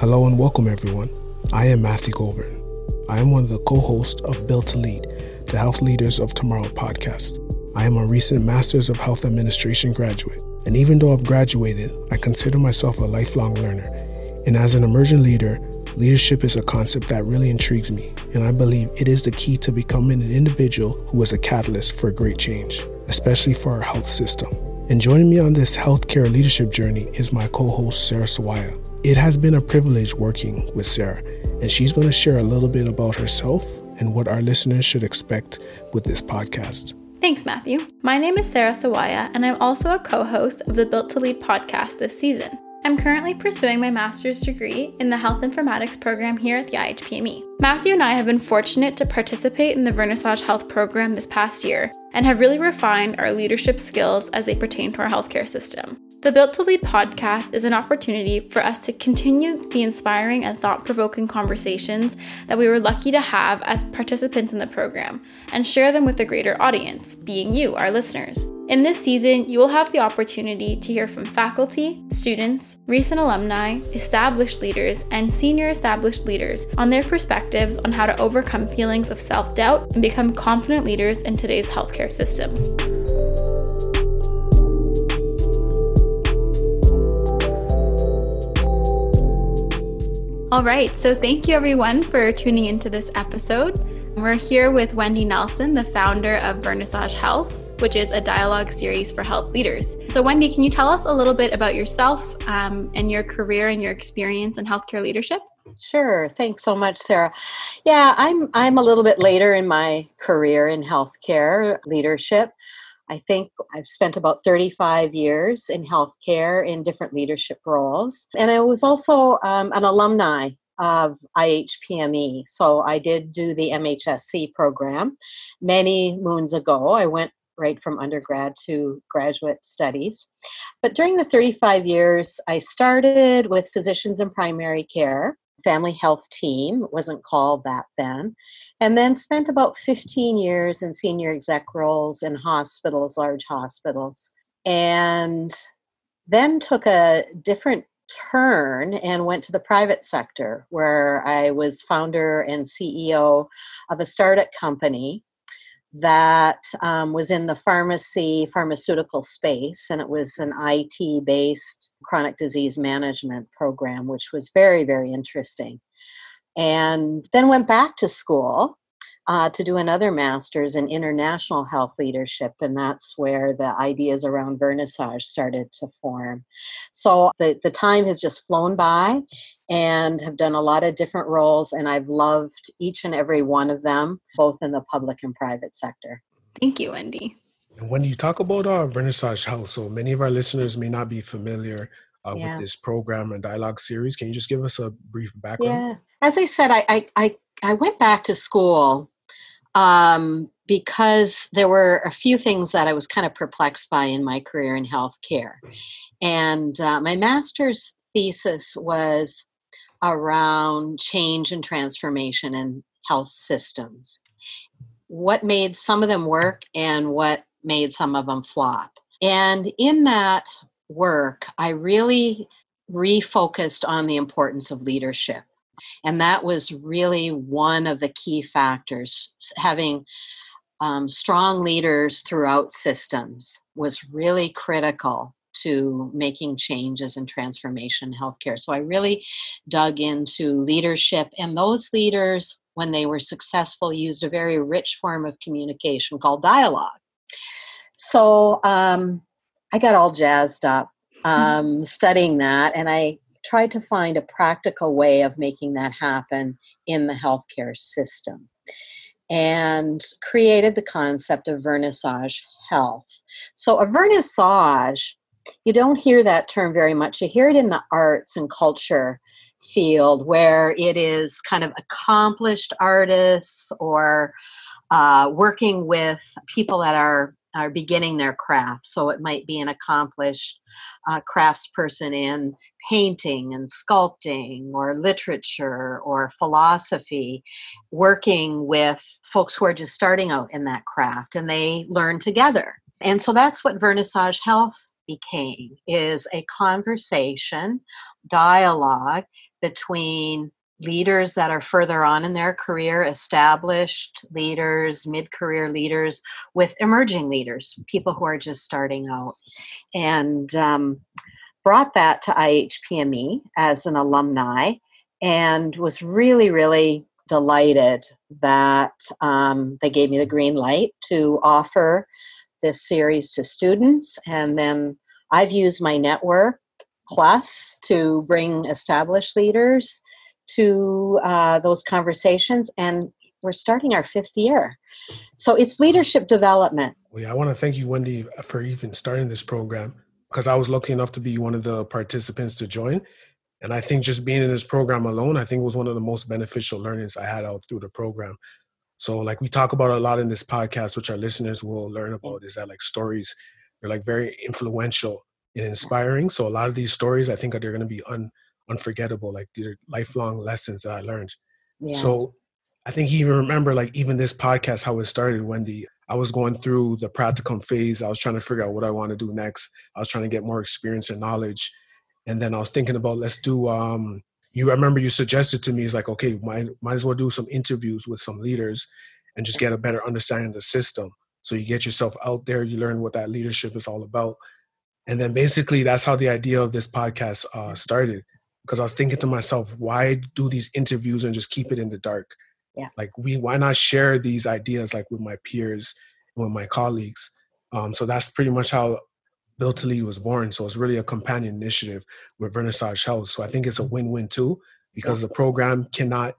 Hello and welcome, everyone. I am Matthew Goldburn. I am one of the co hosts of Built to Lead, the Health Leaders of Tomorrow podcast. I am a recent Masters of Health Administration graduate, and even though I've graduated, I consider myself a lifelong learner. And as an emerging leader, leadership is a concept that really intrigues me, and I believe it is the key to becoming an individual who is a catalyst for great change, especially for our health system. And joining me on this healthcare leadership journey is my co host, Sarah Sawaya. It has been a privilege working with Sarah, and she's going to share a little bit about herself and what our listeners should expect with this podcast. Thanks, Matthew. My name is Sarah Sawaya, and I'm also a co host of the Built to Lead podcast this season. I'm currently pursuing my master's degree in the health informatics program here at the IHPME. Matthew and I have been fortunate to participate in the Vernissage Health program this past year and have really refined our leadership skills as they pertain to our healthcare system. The Built to Lead podcast is an opportunity for us to continue the inspiring and thought provoking conversations that we were lucky to have as participants in the program and share them with a greater audience, being you, our listeners. In this season, you will have the opportunity to hear from faculty, students, recent alumni, established leaders, and senior established leaders on their perspectives on how to overcome feelings of self doubt and become confident leaders in today's healthcare system. All right, so thank you everyone for tuning into this episode. We're here with Wendy Nelson, the founder of Vernissage Health, which is a dialogue series for health leaders. So, Wendy, can you tell us a little bit about yourself um, and your career and your experience in healthcare leadership? Sure. Thanks so much, Sarah. Yeah, I'm I'm a little bit later in my career in healthcare leadership. I think I've spent about 35 years in healthcare in different leadership roles. And I was also um, an alumni of IHPME. So I did do the MHSC program many moons ago. I went right from undergrad to graduate studies. But during the 35 years, I started with physicians in primary care family health team, wasn't called that then, and then spent about 15 years in senior exec roles in hospitals, large hospitals, and then took a different turn and went to the private sector where I was founder and CEO of a startup company that um, was in the pharmacy pharmaceutical space and it was an IT based chronic disease management program which was very very interesting. And then went back to school uh, to do another master's in international health leadership, and that's where the ideas around vernissage started to form. So the, the time has just flown by and have done a lot of different roles, and I've loved each and every one of them, both in the public and private sector. Thank you, Wendy. when you talk about our Vernissage Health, so many of our listeners may not be familiar uh, yeah. with this program and dialogue series. Can you just give us a brief background? Yeah, as I said, I I I, went back to school um, because there were a few things that I was kind of perplexed by in my career in healthcare. And uh, my master's thesis was around change and transformation in health systems. What made some of them work and what made some of them flop. And in that work, I really refocused on the importance of leadership. And that was really one of the key factors. Having um, strong leaders throughout systems was really critical to making changes and transformation in healthcare. So I really dug into leadership, and those leaders, when they were successful, used a very rich form of communication called dialogue. So um, I got all jazzed up um, studying that, and I tried to find a practical way of making that happen in the healthcare system and created the concept of vernissage health. So, a vernissage, you don't hear that term very much. You hear it in the arts and culture field where it is kind of accomplished artists or uh, working with people that are are beginning their craft. So it might be an accomplished uh, craftsperson in painting and sculpting or literature or philosophy, working with folks who are just starting out in that craft and they learn together. And so that's what Vernissage Health became is a conversation dialogue between leaders that are further on in their career, established leaders, mid career leaders, with emerging leaders, people who are just starting out. And um, brought that to IHPME as an alumni and was really, really delighted that um, they gave me the green light to offer this series to students. And then I've used my network plus to bring established leaders to uh, those conversations. And we're starting our fifth year. So it's leadership development. Well, yeah, I want to thank you, Wendy, for even starting this program because I was lucky enough to be one of the participants to join. And I think just being in this program alone, I think was one of the most beneficial learnings I had out through the program. So, like we talk about a lot in this podcast, which our listeners will learn about, is that like stories, they're like very influential and inspiring. So, a lot of these stories, I think, are they're going to be un, unforgettable. Like these are lifelong lessons that I learned. Yeah. So, I think you even remember, like even this podcast, how it started, Wendy. I was going through the practicum phase. I was trying to figure out what I want to do next. I was trying to get more experience and knowledge and then I was thinking about let's do. Um, you remember you suggested to me is like okay, might might as well do some interviews with some leaders, and just get a better understanding of the system. So you get yourself out there, you learn what that leadership is all about, and then basically that's how the idea of this podcast uh, started. Because I was thinking to myself, why do these interviews and just keep it in the dark? Yeah. Like we, why not share these ideas like with my peers, with my colleagues? Um, so that's pretty much how Built to Lead was born. So it's really a companion initiative with Vernissage Health. So I think it's a win-win too, because the program cannot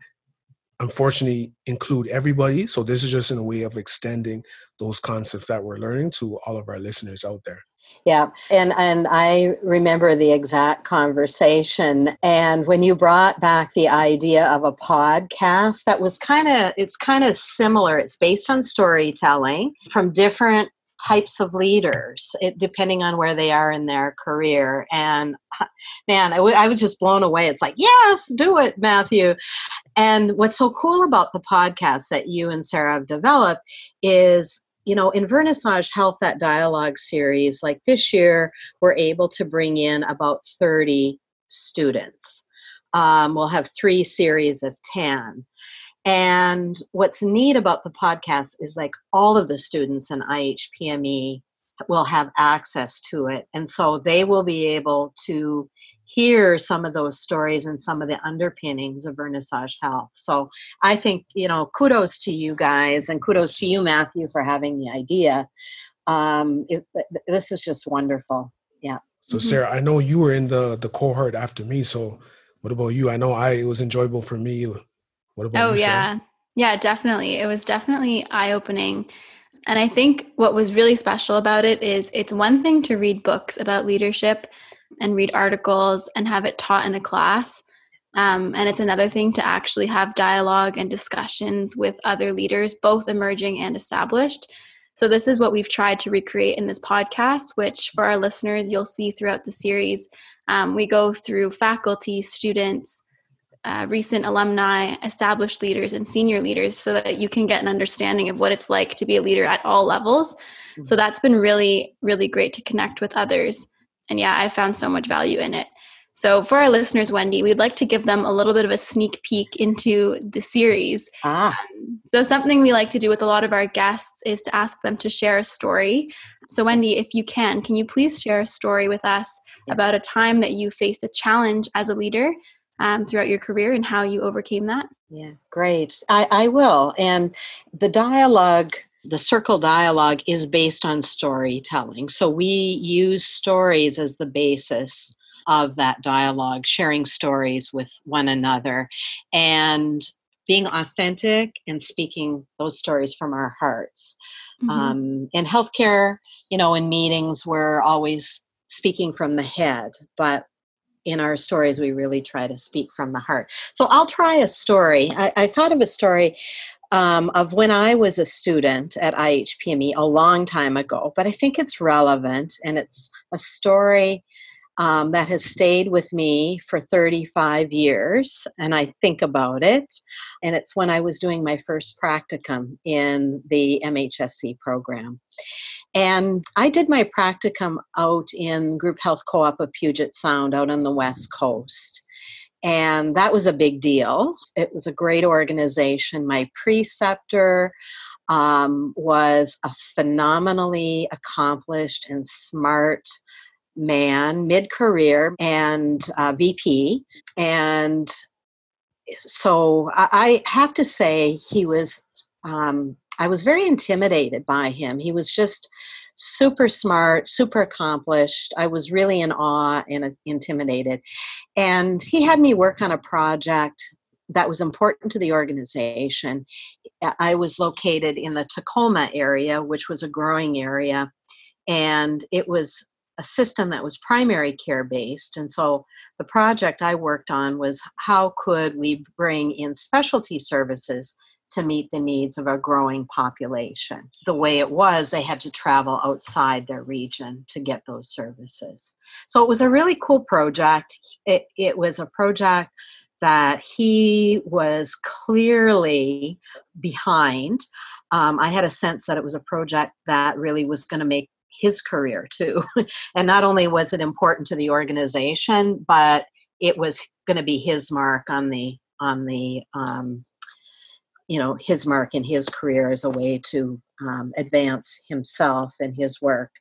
unfortunately include everybody. So this is just in a way of extending those concepts that we're learning to all of our listeners out there. Yeah, and and I remember the exact conversation. And when you brought back the idea of a podcast, that was kind of it's kind of similar. It's based on storytelling from different types of leaders it, depending on where they are in their career and man I, w- I was just blown away it's like yes do it matthew and what's so cool about the podcast that you and sarah have developed is you know in vernissage health that dialogue series like this year we're able to bring in about 30 students um, we'll have three series of 10 and what's neat about the podcast is like all of the students in IHPME will have access to it. And so they will be able to hear some of those stories and some of the underpinnings of vernissage health. So I think, you know, kudos to you guys and kudos to you, Matthew, for having the idea. Um, it, this is just wonderful. Yeah. So Sarah, I know you were in the the cohort after me. So what about you? I know I it was enjoyable for me what about you? Oh you, yeah. Sarah? Yeah, definitely. It was definitely eye-opening. And I think what was really special about it is it's one thing to read books about leadership and read articles and have it taught in a class. Um, and it's another thing to actually have dialogue and discussions with other leaders, both emerging and established. So, this is what we've tried to recreate in this podcast, which for our listeners, you'll see throughout the series. Um, we go through faculty, students, uh, recent alumni, established leaders, and senior leaders so that you can get an understanding of what it's like to be a leader at all levels. So that's been really, really great to connect with others. And yeah, I found so much value in it. So, for our listeners, Wendy, we'd like to give them a little bit of a sneak peek into the series. Ah. Um, so, something we like to do with a lot of our guests is to ask them to share a story. So, Wendy, if you can, can you please share a story with us about a time that you faced a challenge as a leader um, throughout your career and how you overcame that? Yeah, great. I, I will. And the dialogue the circle dialogue is based on storytelling. So we use stories as the basis of that dialogue, sharing stories with one another and being authentic and speaking those stories from our hearts. Mm-hmm. Um, in healthcare, you know, in meetings, we're always speaking from the head, but in our stories, we really try to speak from the heart. So I'll try a story. I, I thought of a story um, of when I was a student at IHPME a long time ago, but I think it's relevant and it's a story um, that has stayed with me for 35 years, and I think about it. And it's when I was doing my first practicum in the MHSC program. And I did my practicum out in Group Health Co op of Puget Sound out on the West Coast. And that was a big deal. It was a great organization. My preceptor um, was a phenomenally accomplished and smart man, mid career, and uh, VP. And so I, I, have to say, he was, um, I was very intimidated by him. He was just super smart, super accomplished. I was really in awe and uh, intimidated. And he had me work on a project that was important to the organization. I was located in the Tacoma area, which was a growing area, and it was a system that was primary care based. And so the project I worked on was how could we bring in specialty services to meet the needs of a growing population. The way it was, they had to travel outside their region to get those services. So it was a really cool project. It, it was a project that he was clearly behind. Um, I had a sense that it was a project that really was going to make his career too. and not only was it important to the organization, but it was going to be his mark on the on the um, you know his mark in his career as a way to um, advance himself and his work.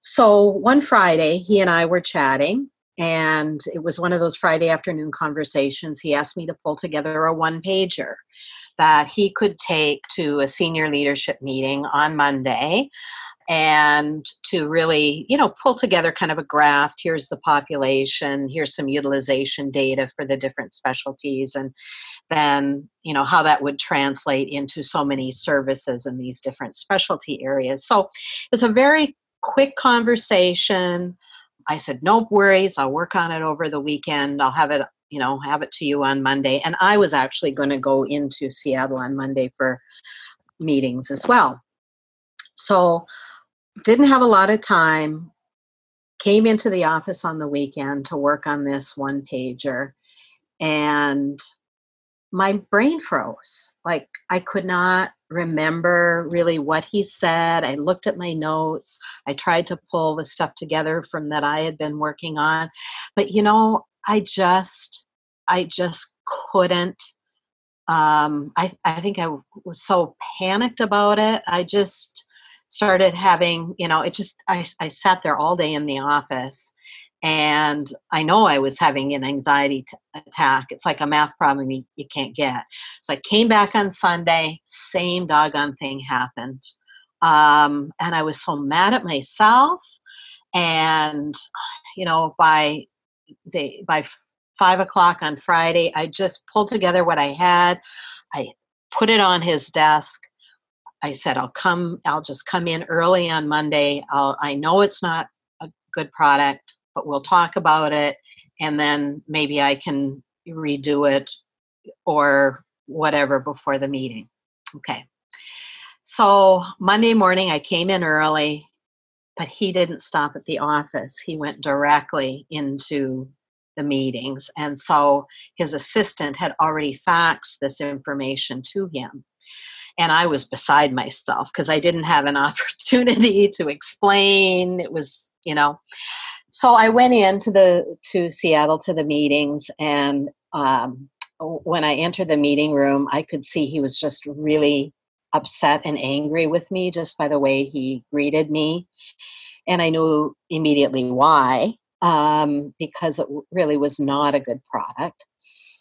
So one Friday, he and I were chatting, and it was one of those Friday afternoon conversations. He asked me to pull together a one pager that he could take to a senior leadership meeting on Monday and to really you know pull together kind of a graph here's the population here's some utilization data for the different specialties and then you know how that would translate into so many services in these different specialty areas. So it's a very quick conversation. I said no worries i'll work on it over the weekend. I'll have it you know have it to you on monday. And i was actually going to go into seattle on monday for meetings as well. So didn't have a lot of time came into the office on the weekend to work on this one pager and my brain froze. Like i could not remember really what he said. I looked at my notes. I tried to pull the stuff together from that i had been working on. But you know i just i just couldn't um i i think i was so panicked about it. I just started having, you know, it just, I, I sat there all day in the office and I know I was having an anxiety t- attack. It's like a math problem you, you can't get. So I came back on Sunday, same doggone thing happened. Um, and I was so mad at myself. And, you know, by the, by five o'clock on Friday, I just pulled together what I had. I put it on his desk. I said, I'll come, I'll just come in early on Monday. I'll, I know it's not a good product, but we'll talk about it. And then maybe I can redo it or whatever before the meeting. Okay. So Monday morning, I came in early, but he didn't stop at the office. He went directly into the meetings. And so his assistant had already faxed this information to him and I was beside myself because I didn't have an opportunity to explain. It was, you know, so I went into the to Seattle to the meetings, and um, when I entered the meeting room, I could see he was just really upset and angry with me just by the way he greeted me, and I knew immediately why um, because it really was not a good product,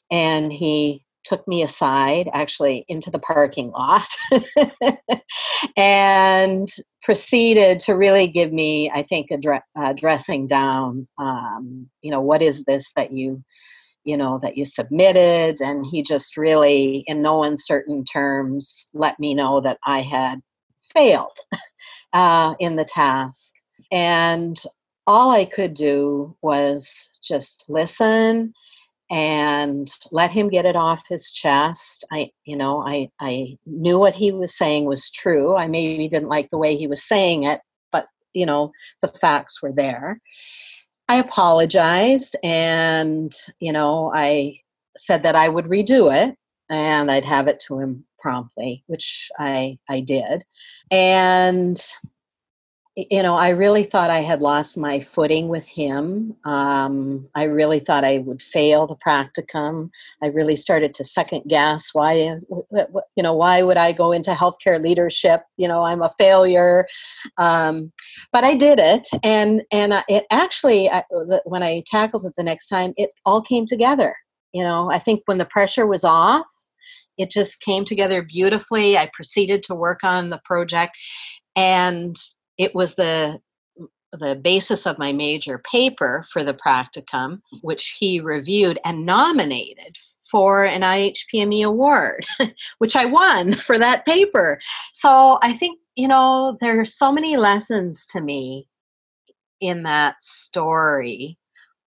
and he took me aside actually into the parking lot and proceeded to really give me i think a dre- uh, dressing down um, you know what is this that you you know that you submitted? And he just really in no uncertain terms let me know that i had failed uh, in the task. And all i could do was just listen and let him get it off his chest. I, you know, I, I knew what he was saying was true. I maybe didn't like the way he was saying it, but, you know, the facts were there. I apologized and, you know, I said that I would redo it and I'd have it to him promptly, which I, I did. And you know, I really thought I had lost my footing with him. Um, I really thought I would fail the practicum. I really started to second guess why, you know, why would I go into healthcare leadership? You know, I'm a failure. Um, but I did it, and and it actually, when I tackled it the next time, it all came together. You know, I think when the pressure was off, it just came together beautifully. I proceeded to work on the project, and it was the the basis of my major paper for the practicum, which he reviewed and nominated for an IHPME award, which I won for that paper. So I think, you know, there are so many lessons to me in that story.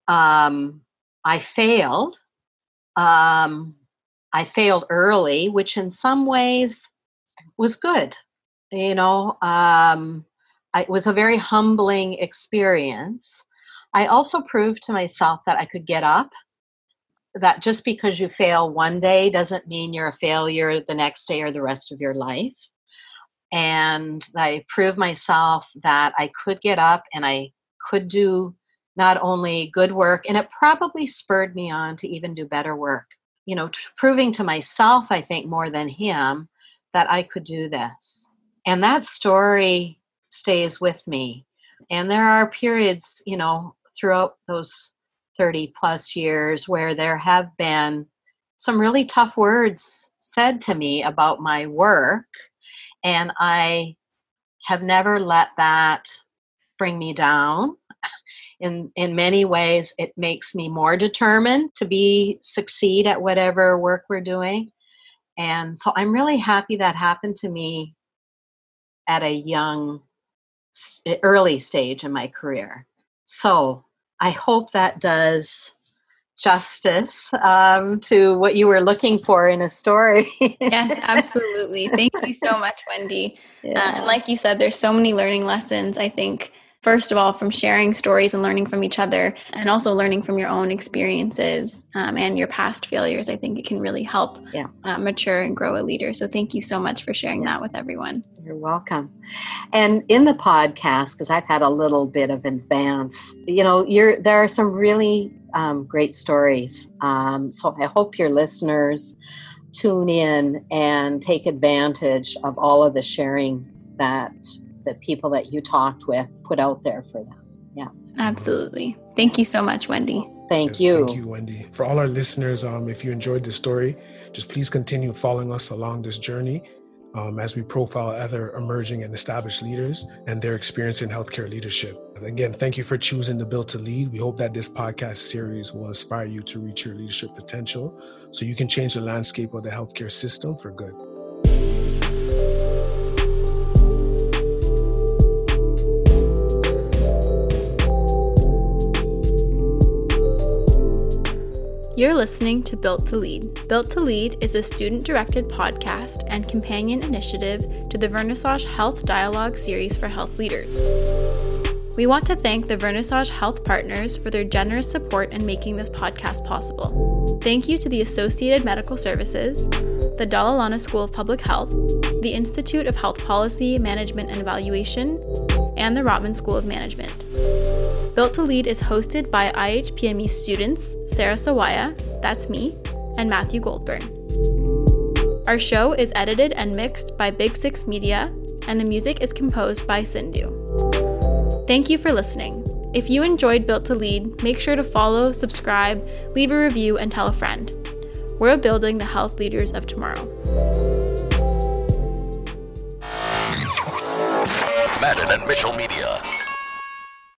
Um, I failed. Um, I failed early, which in some ways was good. You know, um, it was a very humbling experience. I also proved to myself that I could get up, that just because you fail one day doesn't mean you're a failure the next day or the rest of your life. And I proved myself that I could get up and I could do not only good work, and it probably spurred me on to even do better work. You know, t- proving to myself, I think, more than him, that I could do this. And that story stays with me. And there are periods, you know, throughout those 30 plus years where there have been some really tough words said to me about my work. And I have never let that bring me down. In, in many ways, it makes me more determined to be succeed at whatever work we're doing. And so I'm really happy that happened to me at a young early stage in my career. So I hope that does justice um, to what you were looking for in a story. yes, absolutely. Thank you so much, Wendy. Yeah. Uh, and like you said, there's so many learning lessons. I think first of all from sharing stories and learning from each other and also learning from your own experiences um, and your past failures i think it can really help yeah. uh, mature and grow a leader. So thank you so much for sharing that with everyone. You're welcome. And in the podcast because i've had a little bit of advance you know you're there are some really um, great stories. Um, so i hope your listeners tune in and take advantage of all of the sharing that the people that you talked with put out there for them. Yeah. Absolutely. Thank you so much, Wendy. Thank yes, you. Thank you, Wendy. For all our listeners, um, if you enjoyed the story, just please continue following us along this journey um, as we profile other emerging and established leaders and their experience in healthcare leadership. Again, thank you for choosing the Built to Lead. We hope that this podcast series will inspire you to reach your leadership potential so you can change the landscape of the healthcare system for good. You're listening to Built to Lead. Built to Lead is a student directed podcast and companion initiative to the Vernissage Health Dialogue series for health leaders. We want to thank the Vernissage Health Partners for their generous support in making this podcast possible. Thank you to the Associated Medical Services, the Dalla Lana School of Public Health, the Institute of Health Policy, Management and Evaluation, and the Rotman School of Management. Built to Lead is hosted by IHPME students Sarah Sawaya, that's me, and Matthew Goldburn. Our show is edited and mixed by Big Six Media, and the music is composed by Sindhu. Thank you for listening. If you enjoyed Built to Lead, make sure to follow, subscribe, leave a review, and tell a friend. We're building the health leaders of tomorrow. Madden and Mitchell Media.